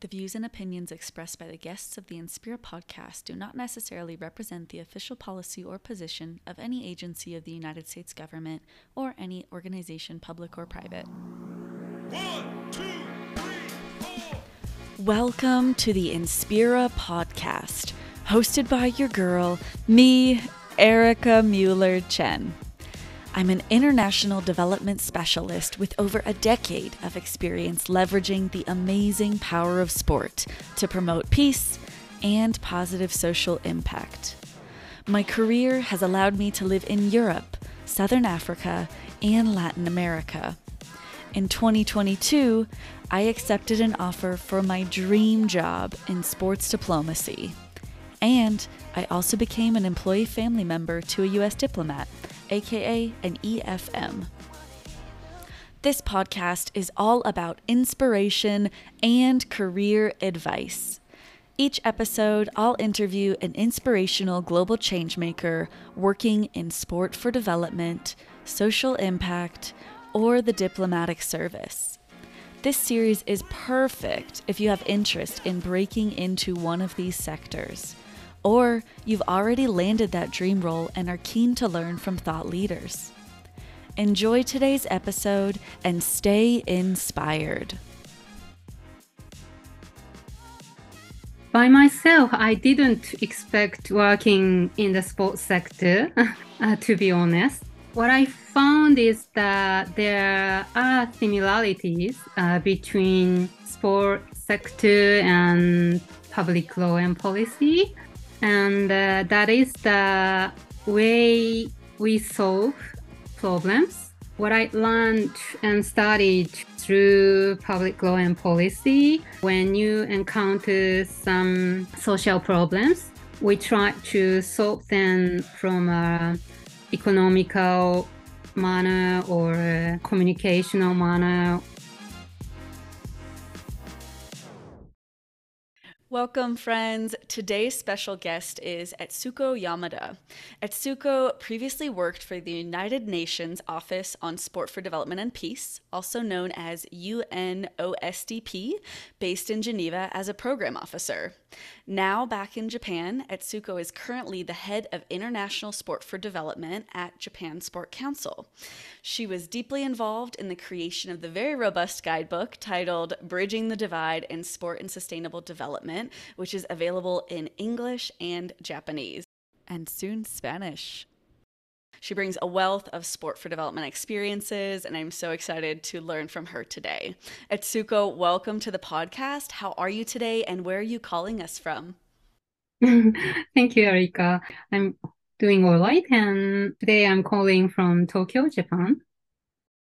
The views and opinions expressed by the guests of the Inspira podcast do not necessarily represent the official policy or position of any agency of the United States government or any organization, public or private. One, two, three, four. Welcome to the Inspira podcast, hosted by your girl, me, Erika Mueller Chen. I'm an international development specialist with over a decade of experience leveraging the amazing power of sport to promote peace and positive social impact. My career has allowed me to live in Europe, Southern Africa, and Latin America. In 2022, I accepted an offer for my dream job in sports diplomacy. And I also became an employee family member to a U.S. diplomat aka an EFM. This podcast is all about inspiration and career advice. Each episode, I'll interview an inspirational global changemaker working in sport for development, social impact, or the diplomatic service. This series is perfect if you have interest in breaking into one of these sectors or you've already landed that dream role and are keen to learn from thought leaders. Enjoy today's episode and stay inspired. By myself, I didn't expect working in the sports sector, uh, to be honest. What I found is that there are similarities uh, between sport sector and public law and policy and uh, that is the way we solve problems. What I learned and studied through public law and policy, when you encounter some social problems, we try to solve them from a economical manner or a communicational manner Welcome, friends. Today's special guest is Etsuko Yamada. Etsuko previously worked for the United Nations Office on Sport for Development and Peace, also known as UNOSDP, based in Geneva as a program officer. Now back in Japan, Etsuko is currently the head of International Sport for Development at Japan Sport Council. She was deeply involved in the creation of the very robust guidebook titled Bridging the Divide in Sport and Sustainable Development which is available in English and Japanese, and soon Spanish. She brings a wealth of sport for development experiences, and I'm so excited to learn from her today. Etsuko, welcome to the podcast. How are you today, and where are you calling us from? Thank you, Erika. I'm doing all right, and today I'm calling from Tokyo, Japan.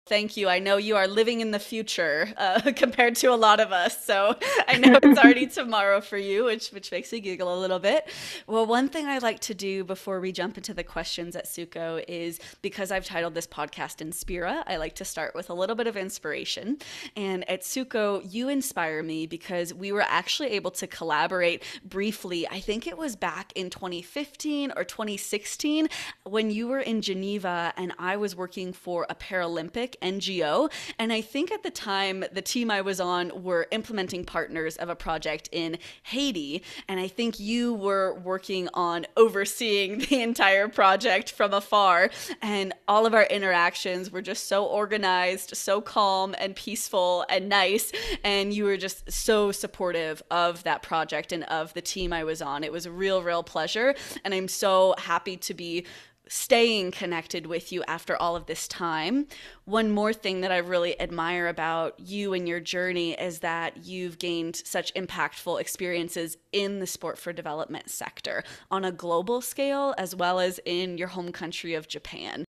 Thank you. I know you are living in the future uh, compared to a lot of us. So I know it's already tomorrow for you, which which makes me giggle a little bit. Well, one thing I like to do before we jump into the questions Etsuko is because I've titled this podcast Inspira, I like to start with a little bit of inspiration. And Etsuko, you inspire me because we were actually able to collaborate briefly. I think it was back in 2015 or 2016 when you were in Geneva and I was working for a Paralympic NGO. And I think at the time, the team I was on were implementing partners of a project in Haiti. And I think you were working on overseeing the entire project from afar. And all of our interactions were just so organized, so calm and peaceful and nice. And you were just so supportive of that project and of the team I was on. It was a real, real pleasure. And I'm so happy to be staying connected with you after all of this time. One more thing that I really admire about you and your journey is that you've gained such impactful experiences in the sport for development sector on a global scale as well as in your home country of Japan.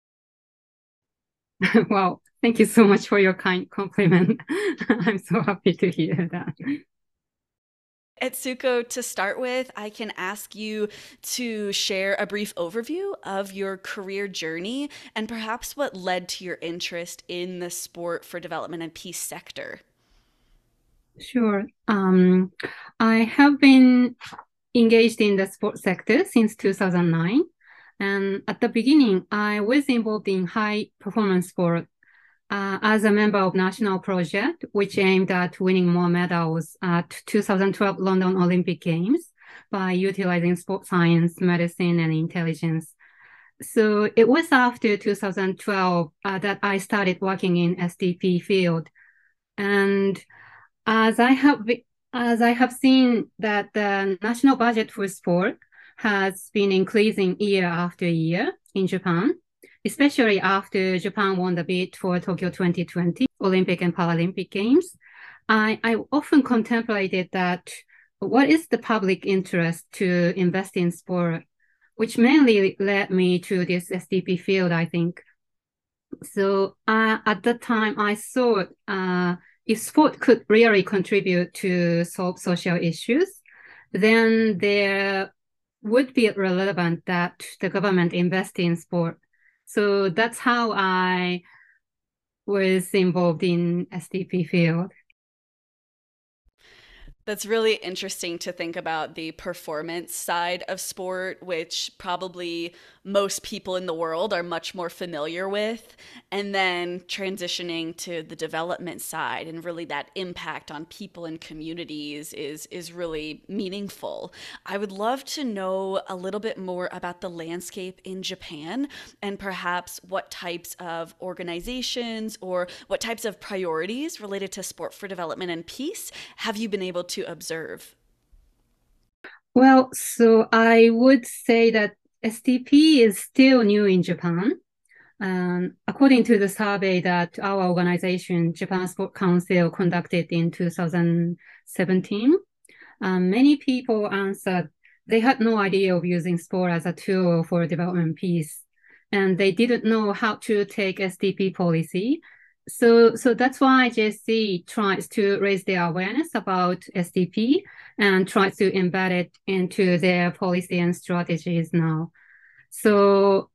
Wow, thank you so much for your kind compliment. I'm so happy to hear that. Etsuko, to start with, I can ask you to share a brief overview of your career journey and perhaps what led to your interest in the sport for development and peace sector. Sure. Um, I have been engaged in the sports sector since 2009. And at the beginning, I was involved in high performance sport uh, as a member of national project, which aimed at winning more medals at 2012 London Olympic Games by utilizing sports science, medicine, and intelligence. So it was after 2012 uh, that I started working in SDP field. And as I have as I have seen that the national budget for sport has been increasing year after year in Japan, especially after Japan won the bid for Tokyo 2020 Olympic and Paralympic Games. I, I often contemplated that what is the public interest to invest in sport, which mainly led me to this SDP field, I think. So uh, at that time, I thought uh, if sport could really contribute to solve social issues, then there would be relevant that the government invest in sport. So that's how I was involved in SDP field. That's really interesting to think about the performance side of sport, which probably most people in the world are much more familiar with, and then transitioning to the development side and really that impact on people and communities is is really meaningful. I would love to know a little bit more about the landscape in Japan and perhaps what types of organizations or what types of priorities related to sport for development and peace have you been able to observe? Well, so I would say that SDP is still new in Japan. Um, according to the survey that our organization, Japan Sport Council, conducted in 2017, um, many people answered they had no idea of using sport as a tool for development peace, and they didn't know how to take SDP policy. So, so that's why JSC tries to raise their awareness about SDP and tries to embed it into their policy and strategies now. So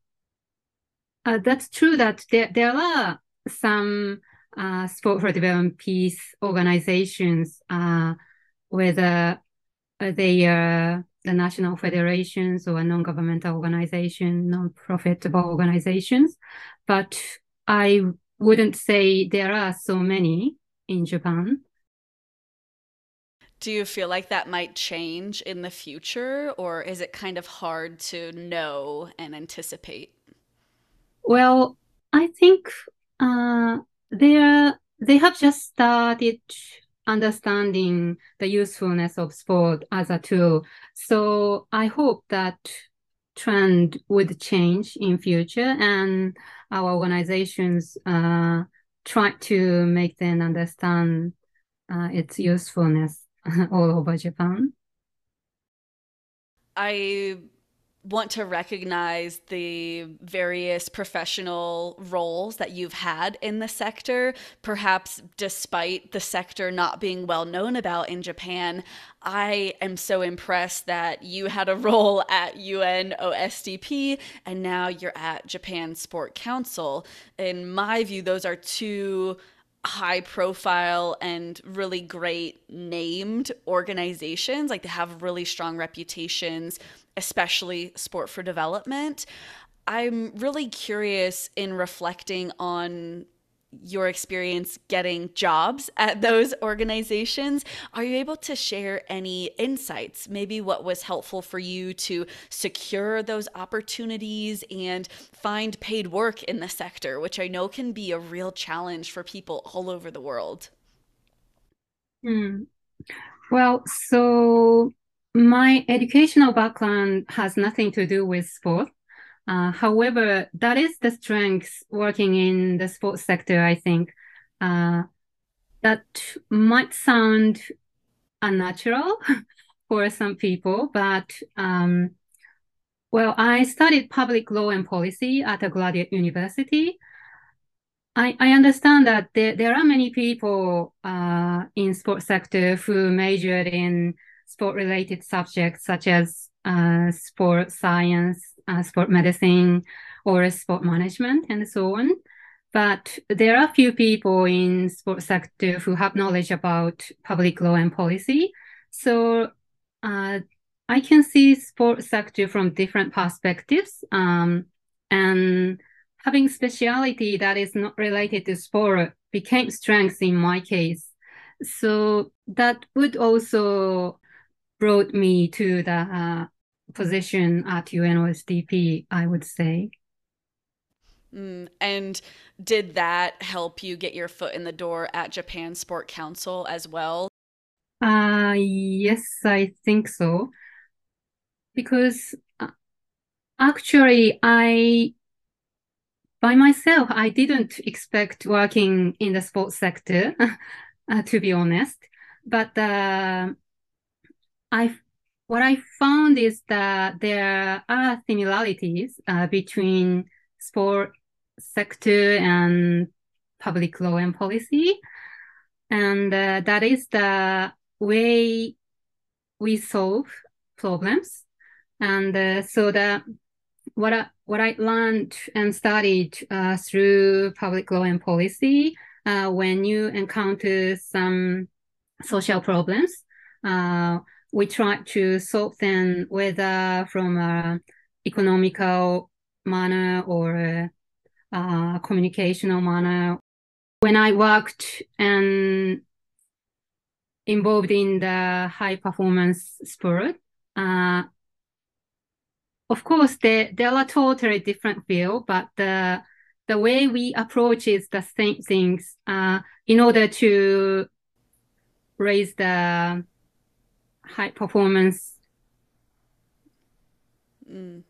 uh, that's true that there, there are some uh, sport for development peace organizations, uh, whether they are the national federations or non-governmental organization, non-profit organizations. But I wouldn't say there are so many in Japan. Do you feel like that might change in the future, or is it kind of hard to know and anticipate? Well, I think uh, they are, they have just started understanding the usefulness of sport as a tool. So I hope that trend would change in future, and our organizations uh, try to make them understand uh, its usefulness. all over Japan. I want to recognize the various professional roles that you've had in the sector. Perhaps despite the sector not being well known about in Japan, I am so impressed that you had a role at UNOSDP and now you're at Japan Sport Council. In my view, those are two high profile and really great named organizations like they have really strong reputations especially sport for development i'm really curious in reflecting on your experience getting jobs at those organizations. Are you able to share any insights? Maybe what was helpful for you to secure those opportunities and find paid work in the sector, which I know can be a real challenge for people all over the world? Hmm. Well, so my educational background has nothing to do with sport. Uh, however, that is the strength working in the sports sector, I think. Uh, that might sound unnatural for some people, but um, well, I studied public law and policy at a graduate university. I, I understand that there, there are many people uh, in sports sector who majored in sport related subjects such as uh, sport science, uh, sport medicine or sport management and so on. But there are few people in sport sector who have knowledge about public law and policy. So uh, I can see sport sector from different perspectives um, and having speciality that is not related to sport became strength in my case. So that would also brought me to the uh, position at UNOSDP, I would say. Mm, and did that help you get your foot in the door at Japan Sport Council as well? Uh, yes, I think so. Because uh, actually, I, by myself, I didn't expect working in the sports sector, uh, to be honest. But uh, I what I found is that there are similarities uh, between sport sector and public law and policy, and uh, that is the way we solve problems. And uh, so that what I, what I learned and studied uh, through public law and policy, uh, when you encounter some social problems, uh, we try to solve them whether from a economical manner or a communicational manner. When I worked and involved in the high performance sport, uh, of course, they, they are totally different field, but the the way we approach is the same things uh, in order to raise the high performance. Mm.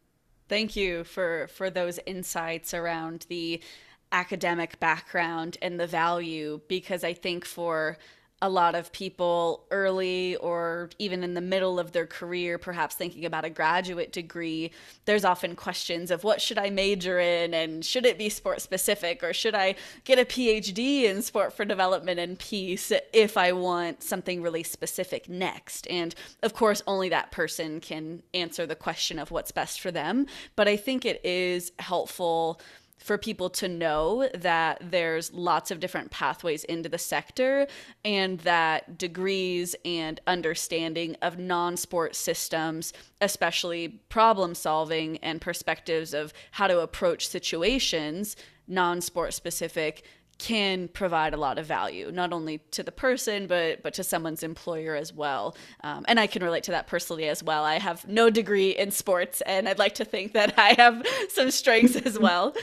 Thank you for for those insights around the academic background and the value because I think for a lot of people early or even in the middle of their career, perhaps thinking about a graduate degree, there's often questions of what should I major in and should it be sport specific or should I get a PhD in sport for development and peace if I want something really specific next. And of course, only that person can answer the question of what's best for them. But I think it is helpful for people to know that there's lots of different pathways into the sector and that degrees and understanding of non sport systems, especially problem solving and perspectives of how to approach situations, non sport specific, can provide a lot of value, not only to the person, but but to someone's employer as well. Um, and I can relate to that personally as well. I have no degree in sports, and I'd like to think that I have some strengths as well.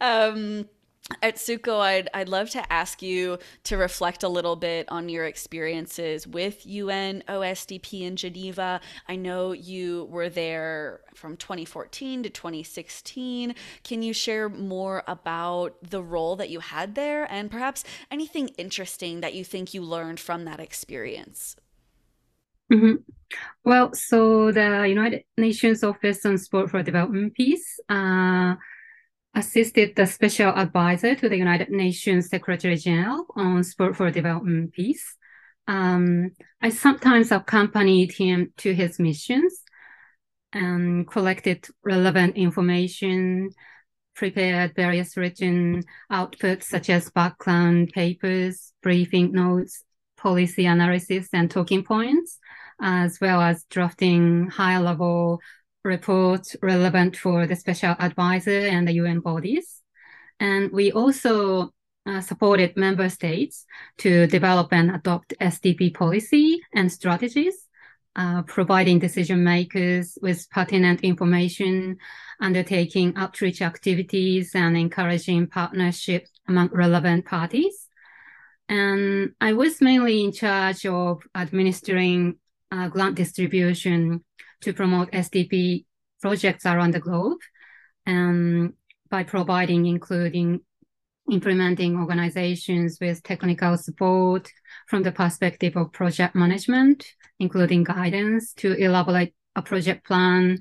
Um, Etsuko, I'd, I'd love to ask you to reflect a little bit on your experiences with UN OSDP in Geneva. I know you were there from 2014 to 2016. Can you share more about the role that you had there and perhaps anything interesting that you think you learned from that experience? Mm-hmm. Well, so the United Nations Office on Sport for Development Peace. Uh, assisted the special advisor to the United Nations Secretary General on sport for development peace. Um, I sometimes accompanied him to his missions and collected relevant information, prepared various written outputs such as background papers, briefing notes, policy analysis, and talking points, as well as drafting high level reports relevant for the special advisor and the UN bodies. And we also uh, supported member states to develop and adopt SDP policy and strategies, uh, providing decision makers with pertinent information, undertaking outreach activities, and encouraging partnerships among relevant parties. And I was mainly in charge of administering uh, grant distribution to promote SDP projects around the globe and by providing including implementing organizations with technical support from the perspective of project management, including guidance to elaborate a project plan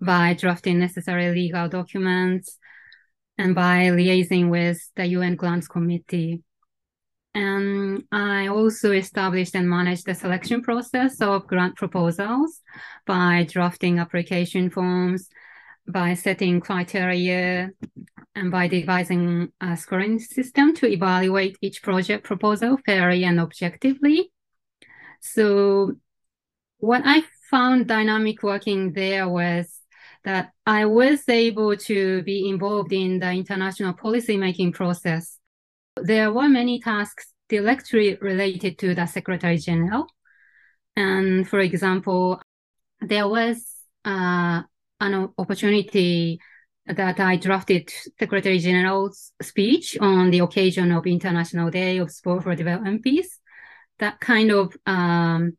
by drafting necessary legal documents and by liaising with the UN Grants Committee and I also established and managed the selection process of grant proposals by drafting application forms, by setting criteria, and by devising a scoring system to evaluate each project proposal fairly and objectively. So what I found dynamic working there was that I was able to be involved in the international policy making process. There were many tasks directly related to the Secretary General. And for example, there was uh, an opportunity that I drafted Secretary General's speech on the occasion of International Day of Sport for Development Peace. That kind of um,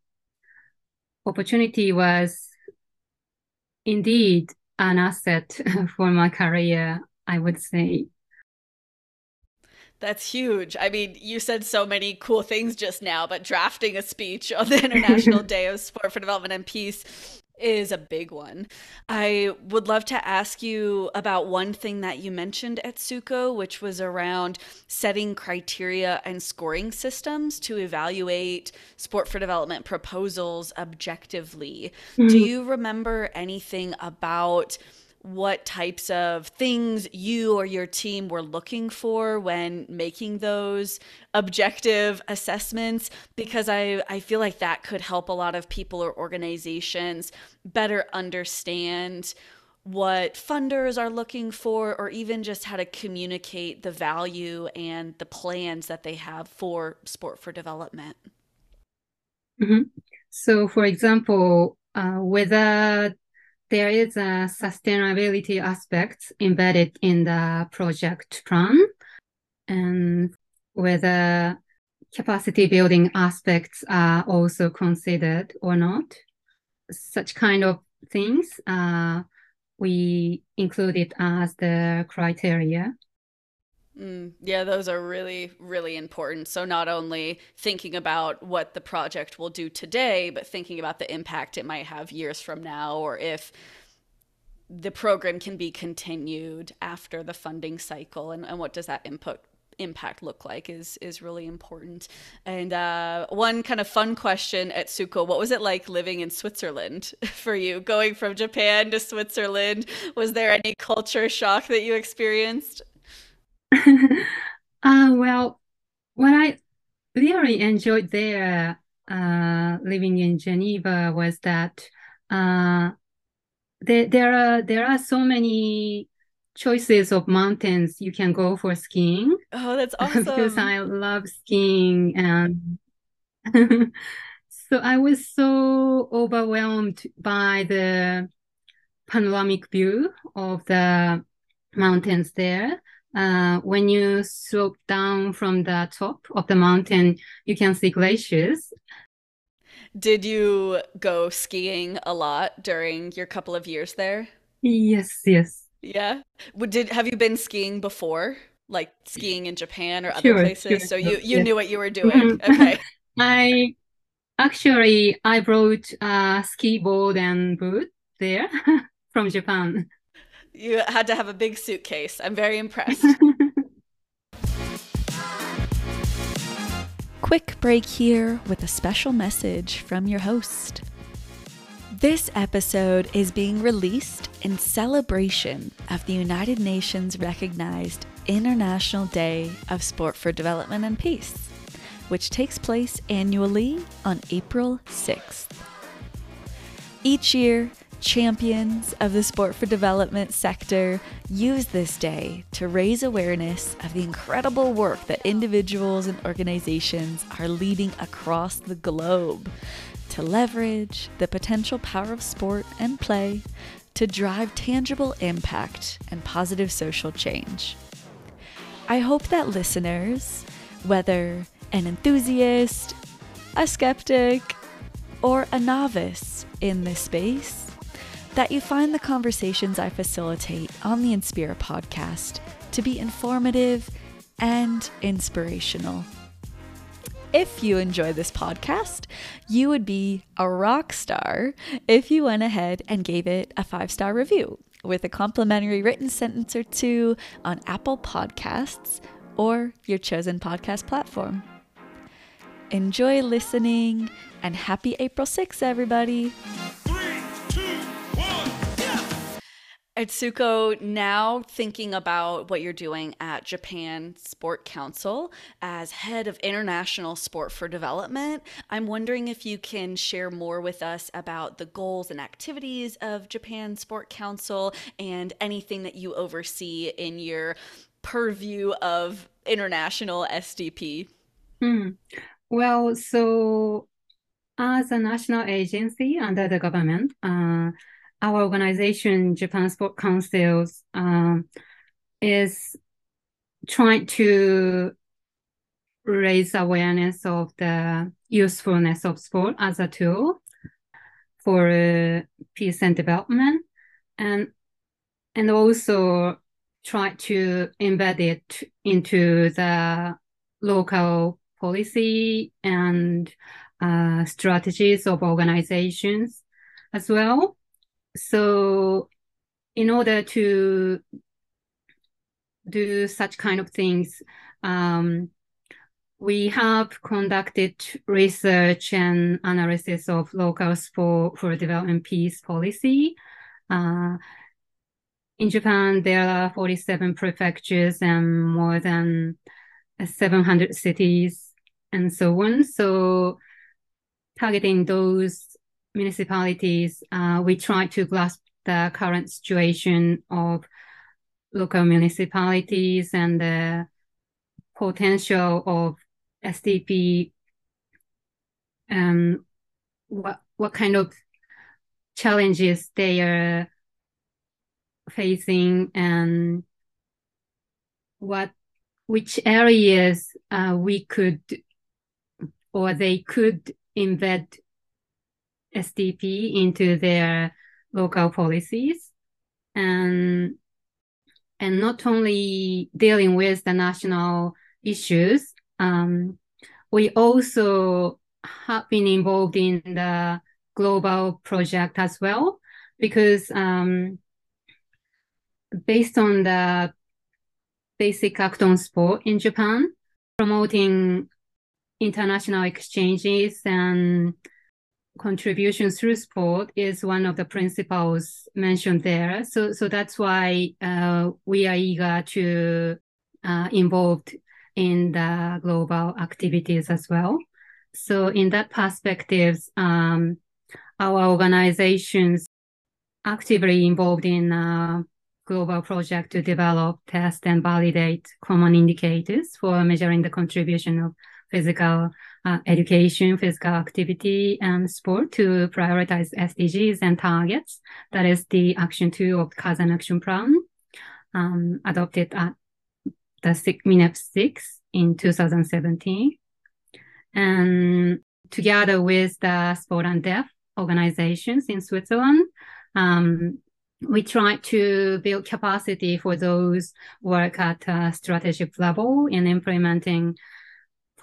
opportunity was indeed an asset for my career, I would say. That's huge. I mean, you said so many cool things just now, but drafting a speech on the International Day of Sport for Development and Peace is a big one. I would love to ask you about one thing that you mentioned Etsuko, which was around setting criteria and scoring systems to evaluate sport for development proposals objectively. Mm-hmm. Do you remember anything about? What types of things you or your team were looking for when making those objective assessments because I, I feel like that could help a lot of people or organizations better understand what funders are looking for or even just how to communicate the value and the plans that they have for sport for development mm-hmm. so for example uh, whether there is a sustainability aspect embedded in the project plan and whether capacity building aspects are also considered or not. Such kind of things uh, we included as the criteria. Mm, yeah, those are really, really important. So, not only thinking about what the project will do today, but thinking about the impact it might have years from now, or if the program can be continued after the funding cycle, and, and what does that input impact look like is is really important. And uh, one kind of fun question Etsuko: What was it like living in Switzerland for you? Going from Japan to Switzerland, was there any culture shock that you experienced? uh, well, what I really enjoyed there, uh, living in Geneva, was that uh, there there are there are so many choices of mountains you can go for skiing. Oh, that's awesome! because I love skiing, and so I was so overwhelmed by the panoramic view of the mountains there uh, when you slope down from the top of the mountain, you can see glaciers. Did you go skiing a lot during your couple of years there? Yes, yes. Yeah. Did have you been skiing before? Like skiing in Japan or other sure, places? Sure, so you you yes. knew what you were doing. Mm-hmm. Okay. I actually I brought a ski board and boot there from Japan. You had to have a big suitcase. I'm very impressed. Quick break here with a special message from your host. This episode is being released in celebration of the United Nations recognized International Day of Sport for Development and Peace, which takes place annually on April 6th. Each year, champions of the sport for development sector use this day to raise awareness of the incredible work that individuals and organizations are leading across the globe to leverage the potential power of sport and play to drive tangible impact and positive social change. I hope that listeners, whether an enthusiast, a skeptic, or a novice in this space, that you find the conversations I facilitate on the Inspira podcast to be informative and inspirational. If you enjoy this podcast, you would be a rock star if you went ahead and gave it a five star review with a complimentary written sentence or two on Apple Podcasts or your chosen podcast platform. Enjoy listening and happy April 6th, everybody! Etsuko, now thinking about what you're doing at Japan Sport Council as head of international sport for development, I'm wondering if you can share more with us about the goals and activities of Japan Sport Council and anything that you oversee in your purview of international SDP. Hmm. Well, so as a national agency under the government, uh, our organization, Japan Sport Councils, um, is trying to raise awareness of the usefulness of sport as a tool for uh, peace and development, and and also try to embed it into the local policy and uh, strategies of organizations as well so in order to do such kind of things, um, we have conducted research and analysis of local sport for development peace policy. Uh, in Japan, there are 47 prefectures and more than 700 cities and so on. So targeting those municipalities, uh, we try to grasp the current situation of local municipalities and the potential of SDP. Um, what what kind of challenges they are facing and what which areas uh, we could or they could embed SDP into their local policies. And and not only dealing with the national issues, um, we also have been involved in the global project as well because um, based on the basic act on sport in Japan, promoting international exchanges and contribution through sport is one of the principles mentioned there. So, so that's why uh, we are eager to uh, involved in the global activities as well. So, in that perspective, um, our organizations actively involved in a global project to develop, test, and validate common indicators for measuring the contribution of physical uh, education, physical activity, and sport to prioritize SDGs and targets. That is the action two of Kazan Action Plan, um, adopted at the MINEPS 6 in 2017. And together with the Sport and Dev organizations in Switzerland, um, we try to build capacity for those work at a strategic level in implementing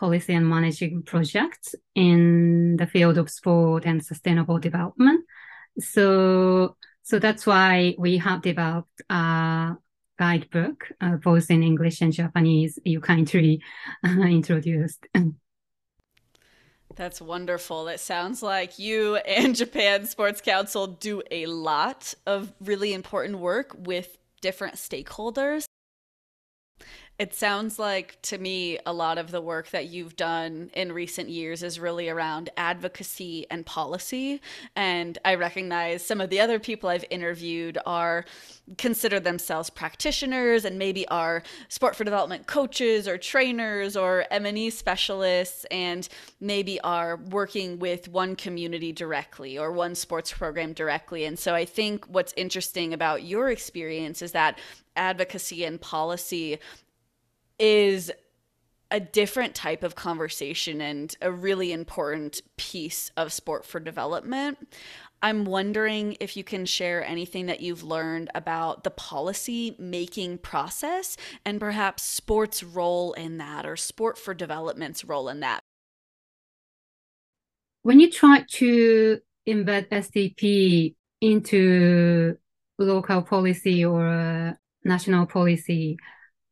policy and managing projects in the field of sport and sustainable development. So, so that's why we have developed a guidebook, uh, both in English and Japanese. You kindly uh, introduced. That's wonderful. It sounds like you and Japan Sports Council do a lot of really important work with different stakeholders. It sounds like to me a lot of the work that you've done in recent years is really around advocacy and policy. And I recognize some of the other people I've interviewed are consider themselves practitioners and maybe are sport for development coaches or trainers or M&E specialists and maybe are working with one community directly or one sports program directly. And so I think what's interesting about your experience is that advocacy and policy is a different type of conversation and a really important piece of sport for development. I'm wondering if you can share anything that you've learned about the policy making process and perhaps sports role in that or sport for development's role in that. When you try to embed SDP into local policy or uh, national policy,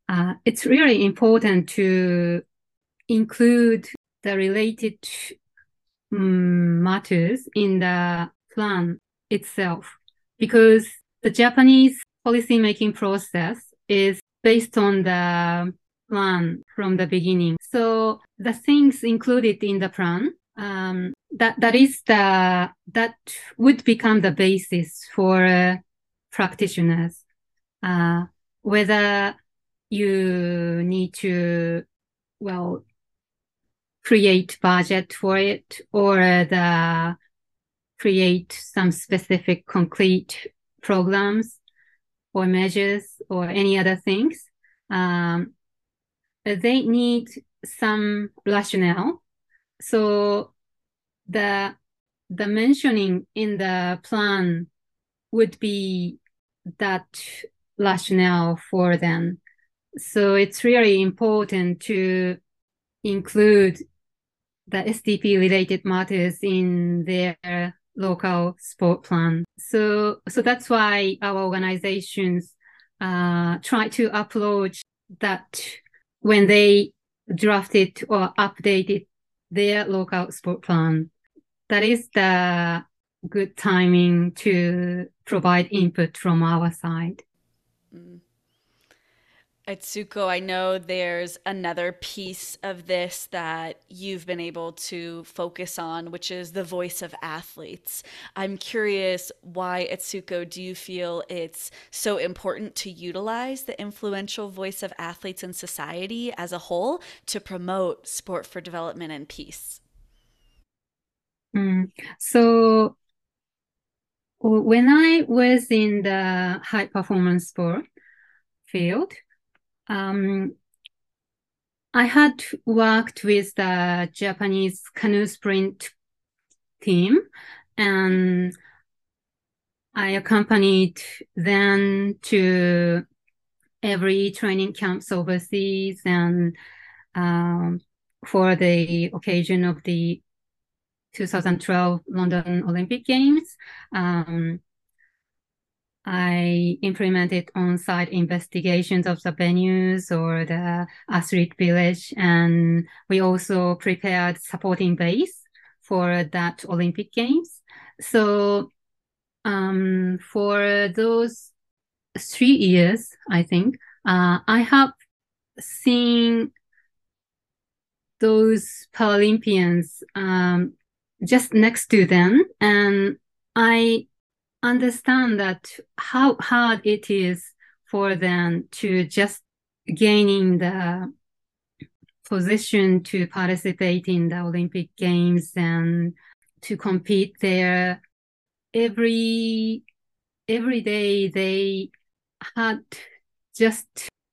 uh, it's really important to include the related um, matters in the plan itself because the Japanese policymaking process is based on the plan from the beginning. So the things included in the plan, um, that, that is the, that would become the basis for uh, practitioners. Uh, whether you need to, well, create budget for it or the create some specific concrete programs or measures or any other things. Um, they need some rationale. So the the mentioning in the plan would be that rationale for them. So it's really important to include the SDP related matters in their local sport plan. So, so that's why our organizations uh, try to approach that when they drafted or updated their local sport plan. That is the good timing to provide input from our side. Mm. Etsuko, I know there's another piece of this that you've been able to focus on, which is the voice of athletes. I'm curious why, Etsuko, do you feel it's so important to utilize the influential voice of athletes in society as a whole to promote sport for development and peace? Mm. So, when I was in the high performance sport field, um, I had worked with the Japanese canoe sprint team and I accompanied them to every training camps overseas and um, for the occasion of the 2012 London Olympic Games. Um, I implemented on-site investigations of the venues or the athlete village, and we also prepared supporting base for that Olympic Games. So um, for those three years, I think uh, I have seen those Paralympians um, just next to them, and I understand that how hard it is for them to just gaining the position to participate in the Olympic Games and to compete there. Every every day they had just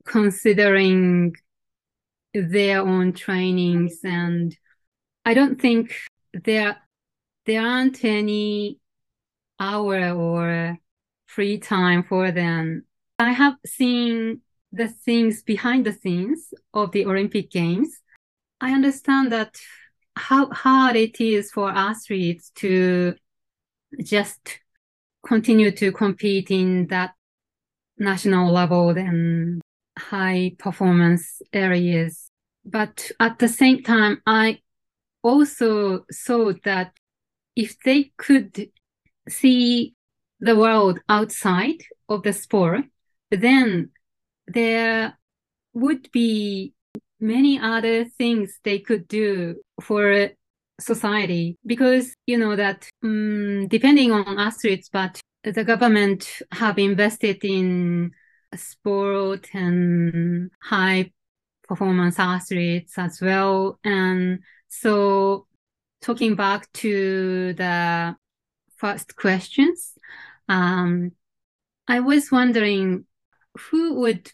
considering their own trainings and I don't think there there aren't any hour or free time for them. I have seen the things behind the scenes of the Olympic Games. I understand that how hard it is for athletes to just continue to compete in that national level and high performance areas. But at the same time, I also saw that if they could see the world outside of the sport, then there would be many other things they could do for society. Because you know that um, depending on athletes but the government have invested in sport and high performance athletes as well. And so talking back to the first questions. Um, I was wondering who would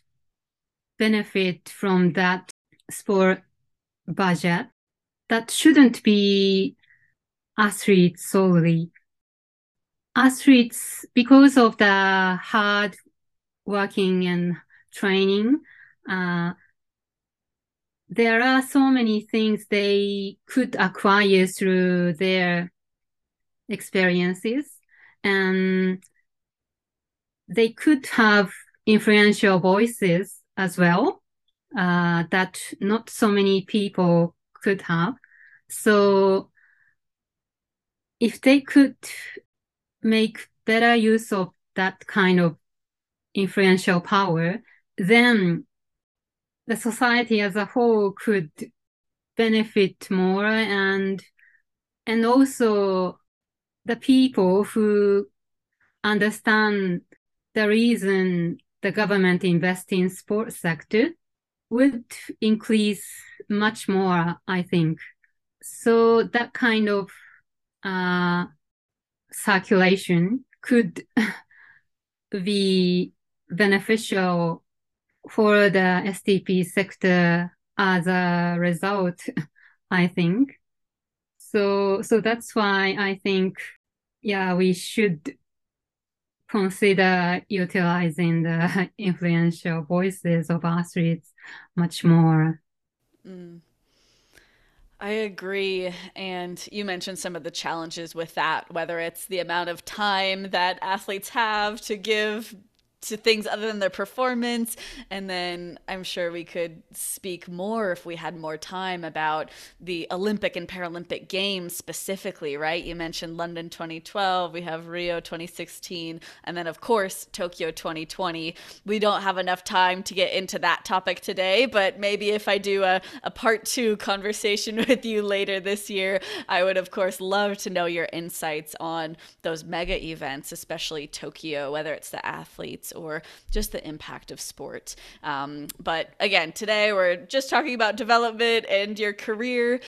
benefit from that sport budget that shouldn't be athletes solely. Athletes, because of the hard working and training, uh, there are so many things they could acquire through their experiences and they could have influential voices as well uh, that not so many people could have. So if they could make better use of that kind of influential power, then the society as a whole could benefit more and and also the people who understand the reason the government invests in sports sector would increase much more, I think. So that kind of uh, circulation could be beneficial for the SDP sector as a result, I think. So, so that's why I think, yeah, we should consider utilizing the influential voices of athletes much more. Mm. I agree. And you mentioned some of the challenges with that, whether it's the amount of time that athletes have to give to things other than their performance. And then I'm sure we could speak more if we had more time about the Olympic and Paralympic Games specifically, right? You mentioned London 2012, we have Rio 2016, and then, of course, Tokyo 2020. We don't have enough time to get into that topic today, but maybe if I do a, a part two conversation with you later this year, I would, of course, love to know your insights on those mega events, especially Tokyo, whether it's the athletes or just the impact of sport. Um, but again, today we're just talking about development and your career.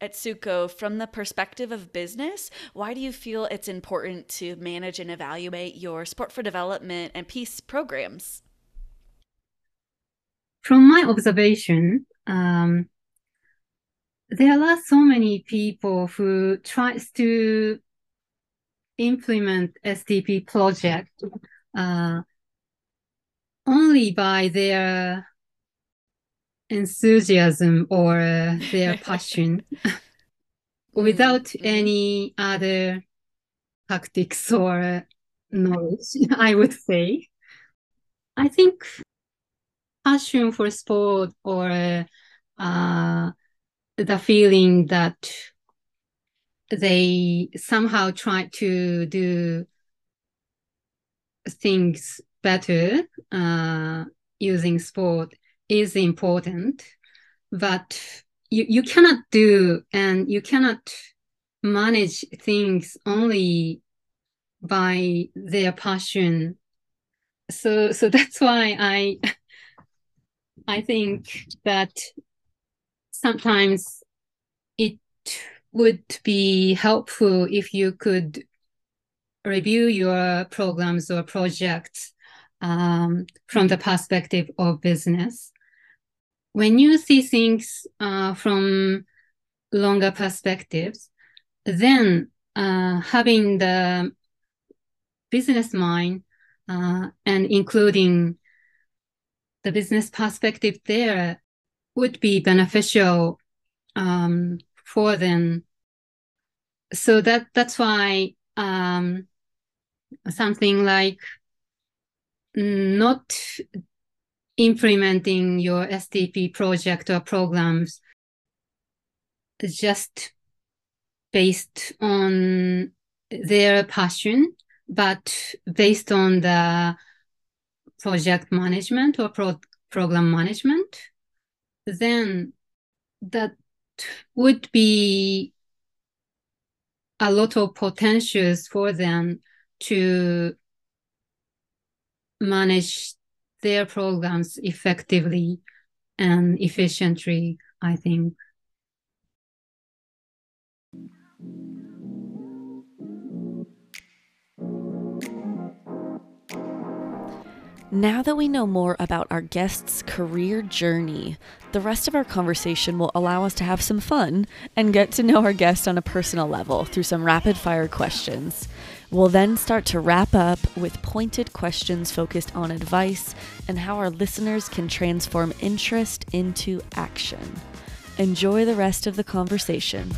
Etsuko, from the perspective of business, why do you feel it's important to manage and evaluate your sport for development and peace programs? From my observation, um, there are so many people who tries to implement SDP project uh, only by their enthusiasm or their passion without mm-hmm. any other tactics or knowledge, I would say. I think passion for sport or uh, the feeling that they somehow try to do things better uh, using sport is important, but you, you cannot do and you cannot manage things only by their passion. So so that's why I I think that sometimes it would be helpful if you could review your programs or projects um, from the perspective of business. When you see things uh, from longer perspectives, then uh, having the business mind uh, and including the business perspective there would be beneficial um, for them. So that that's why um, something like not implementing your SDP project or programs just based on their passion, but based on the project management or pro- program management, then that would be a lot of potentials for them to manage their programs effectively and efficiently, I think. Now that we know more about our guest's career journey, the rest of our conversation will allow us to have some fun and get to know our guest on a personal level through some rapid fire questions. We'll then start to wrap up with pointed questions focused on advice and how our listeners can transform interest into action. Enjoy the rest of the conversation.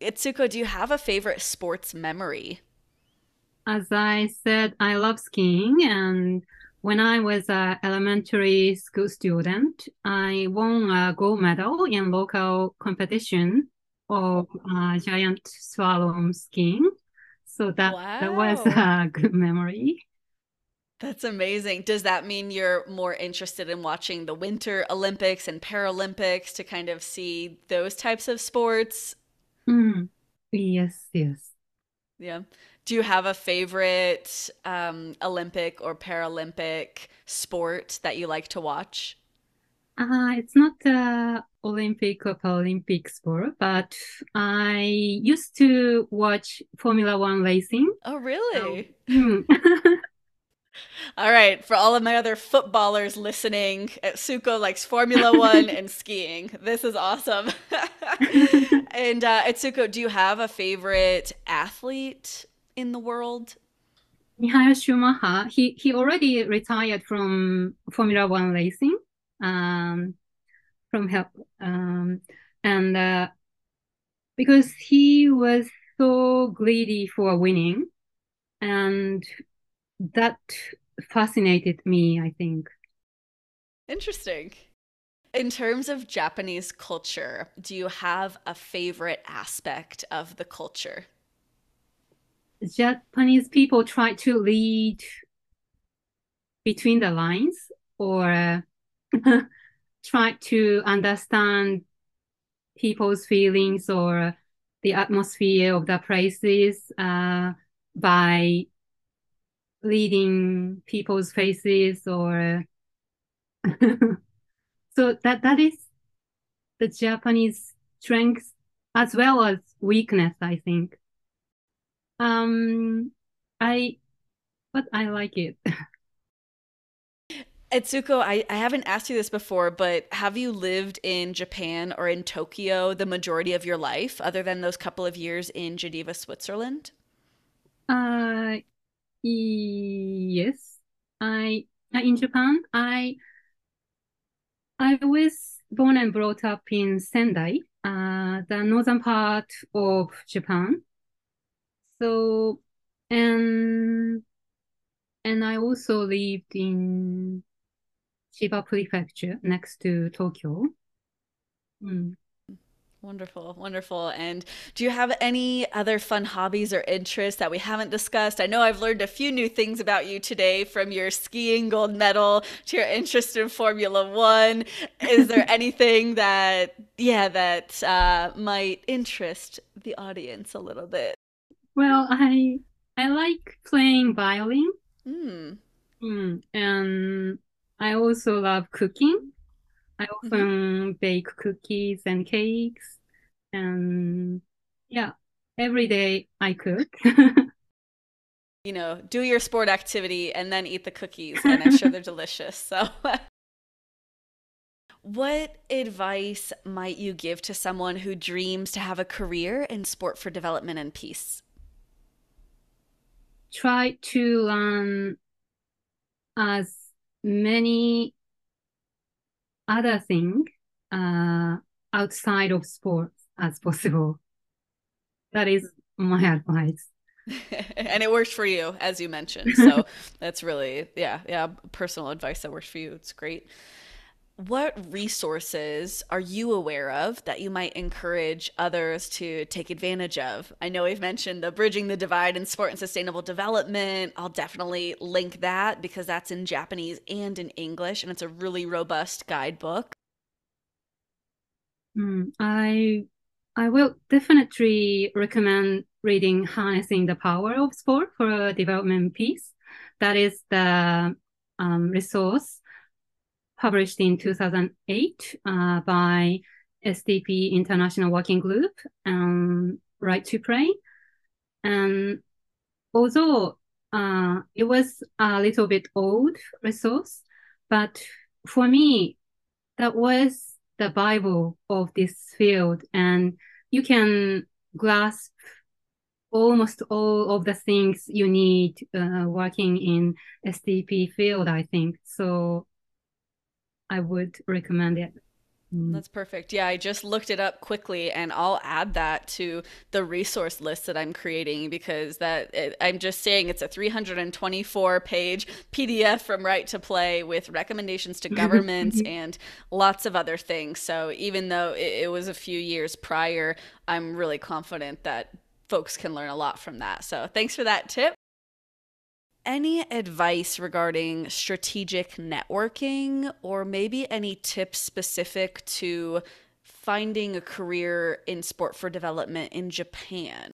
Etsuko, do you have a favorite sports memory? As I said, I love skiing and when I was an elementary school student, I won a gold medal in local competition of uh, giant slalom skiing. So that wow. that was a good memory. That's amazing. Does that mean you're more interested in watching the Winter Olympics and Paralympics to kind of see those types of sports? Mm. Yes, yes. Yeah. Do you have a favorite um, Olympic or Paralympic sport that you like to watch? Uh, it's not a Olympic or Paralympic sport, but I used to watch Formula One racing. Oh, really? Um, All right, for all of my other footballers listening, Etsuko likes Formula One and skiing. This is awesome. and uh, Etsuko, do you have a favorite athlete in the world? Michael Schumacher. He he already retired from Formula One racing, um, from help, um, and uh, because he was so greedy for winning, and that fascinated me, I think. Interesting. In terms of Japanese culture, do you have a favorite aspect of the culture? Japanese people try to read between the lines or try to understand people's feelings or the atmosphere of the places uh, by reading people's faces or so that that is the Japanese strength as well as weakness, I think. Um, I, but I like it. Etsuko, I, I haven't asked you this before, but have you lived in Japan or in Tokyo the majority of your life, other than those couple of years in Geneva, Switzerland? Uh, Yes, I uh, in Japan. I I was born and brought up in Sendai, uh, the northern part of Japan. So and and I also lived in Chiba Prefecture next to Tokyo. Mm. Wonderful, wonderful. And do you have any other fun hobbies or interests that we haven't discussed? I know I've learned a few new things about you today from your skiing gold medal to your interest in Formula One. Is there anything that, yeah, that uh, might interest the audience a little bit? Well, I I like playing violin. Mm. Mm, and I also love cooking. I often mm-hmm. bake cookies and cakes, and yeah, every day I cook. you know, do your sport activity and then eat the cookies, and I'm sure they're delicious. So. What advice might you give to someone who dreams to have a career in sport for development and peace? Try to learn as many other thing uh, outside of sports as possible. That is my advice. and it works for you, as you mentioned. So that's really, yeah, yeah, personal advice that works for you. It's great what resources are you aware of that you might encourage others to take advantage of? I know we've mentioned the Bridging the Divide in Sport and Sustainable Development. I'll definitely link that because that's in Japanese and in English, and it's a really robust guidebook. Mm, I I will definitely recommend reading Harnessing the Power of Sport for a Development Peace. That is the um, resource published in 2008 uh, by SDP International Working Group and Right to Play. And although uh, it was a little bit old resource, but for me, that was the Bible of this field. And you can grasp almost all of the things you need uh, working in SDP field, I think. So I would recommend it. Mm. That's perfect. Yeah, I just looked it up quickly and I'll add that to the resource list that I'm creating because that it, I'm just saying it's a 324 page PDF from Right to Play with recommendations to governments and lots of other things. So even though it, it was a few years prior, I'm really confident that folks can learn a lot from that. So thanks for that tip any advice regarding strategic networking or maybe any tips specific to finding a career in sport for development in Japan?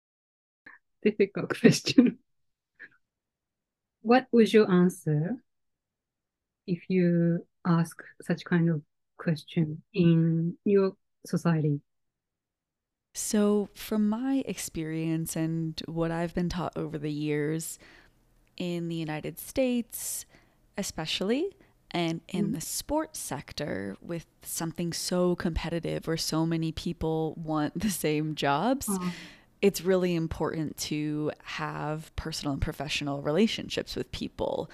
Difficult question. What would you answer if you ask such kind of question in your society? So, from my experience and what I've been taught over the years, in the United States, especially, and in mm. the sports sector, with something so competitive where so many people want the same jobs. Oh. It's really important to have personal and professional relationships with people.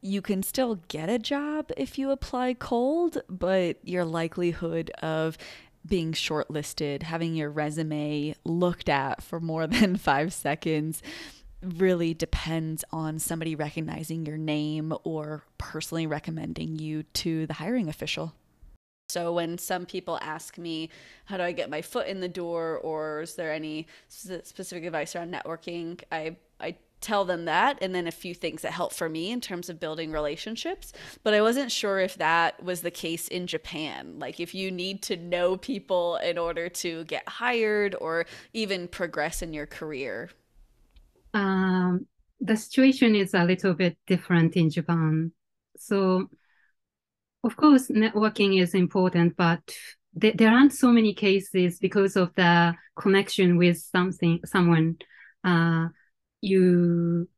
You can still get a job if you apply cold, but your likelihood of being shortlisted, having your resume looked at for more than five seconds, really depends on somebody recognizing your name or personally recommending you to the hiring official. So when some people ask me, how do I get my foot in the door or is there any specific advice around networking? I I tell them that and then a few things that help for me in terms of building relationships. But I wasn't sure if that was the case in Japan. Like if you need to know people in order to get hired or even progress in your career um, the situation is a little bit different in Japan. So, of course, networking is important, but th- there aren't so many cases because of the connection with something, someone. Uh, you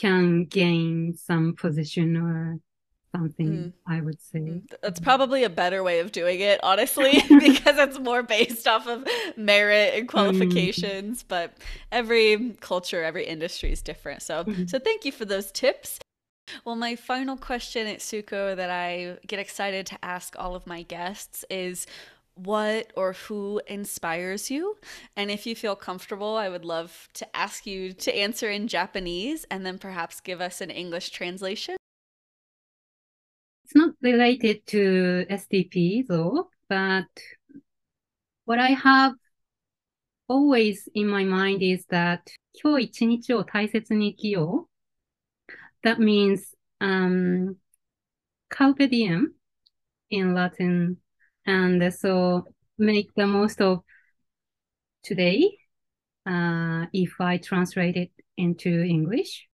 can gain some position or something mm. i would say mm. that's probably a better way of doing it honestly because it's more based off of merit and mm. qualifications mm. but every culture every industry is different so mm-hmm. so thank you for those tips well, my final question Etsuko that I get excited to ask all of my guests is what or who inspires you? And if you feel comfortable, I would love to ask you to answer in Japanese and then perhaps give us an English translation it's not related to STP though, but what I have always in my mind is that 今日一日を大切に生きよう。That means um, carpe diem in Latin. And so make the most of today uh, if I translate it into English.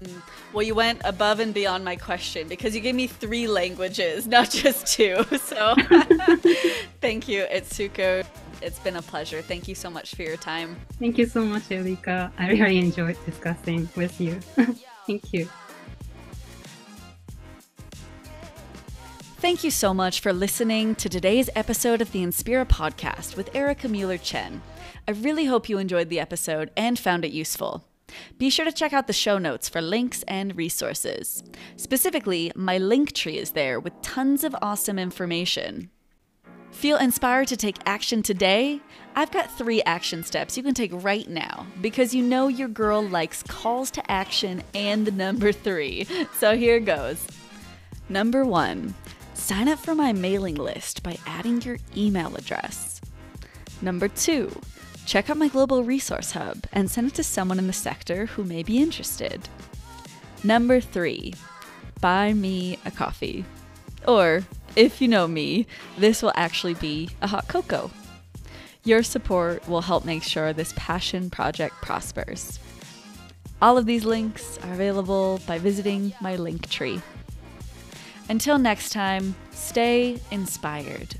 Mm. Well, you went above and beyond my question because you gave me three languages, not just two. So thank you, Etsuko. It's been a pleasure. Thank you so much for your time. Thank you so much, Erika. I really enjoyed discussing with you. thank you. Thank you so much for listening to today's episode of the Inspira podcast with Erika Mueller Chen. I really hope you enjoyed the episode and found it useful. Be sure to check out the show notes for links and resources. Specifically, my link tree is there with tons of awesome information. Feel inspired to take action today? I've got three action steps you can take right now because you know your girl likes calls to action and the number three. So here goes. Number one, sign up for my mailing list by adding your email address. Number two, check out my global resource hub and send it to someone in the sector who may be interested. Number three, buy me a coffee. Or, if you know me, this will actually be a hot cocoa. Your support will help make sure this passion project prospers. All of these links are available by visiting my link tree. Until next time, stay inspired.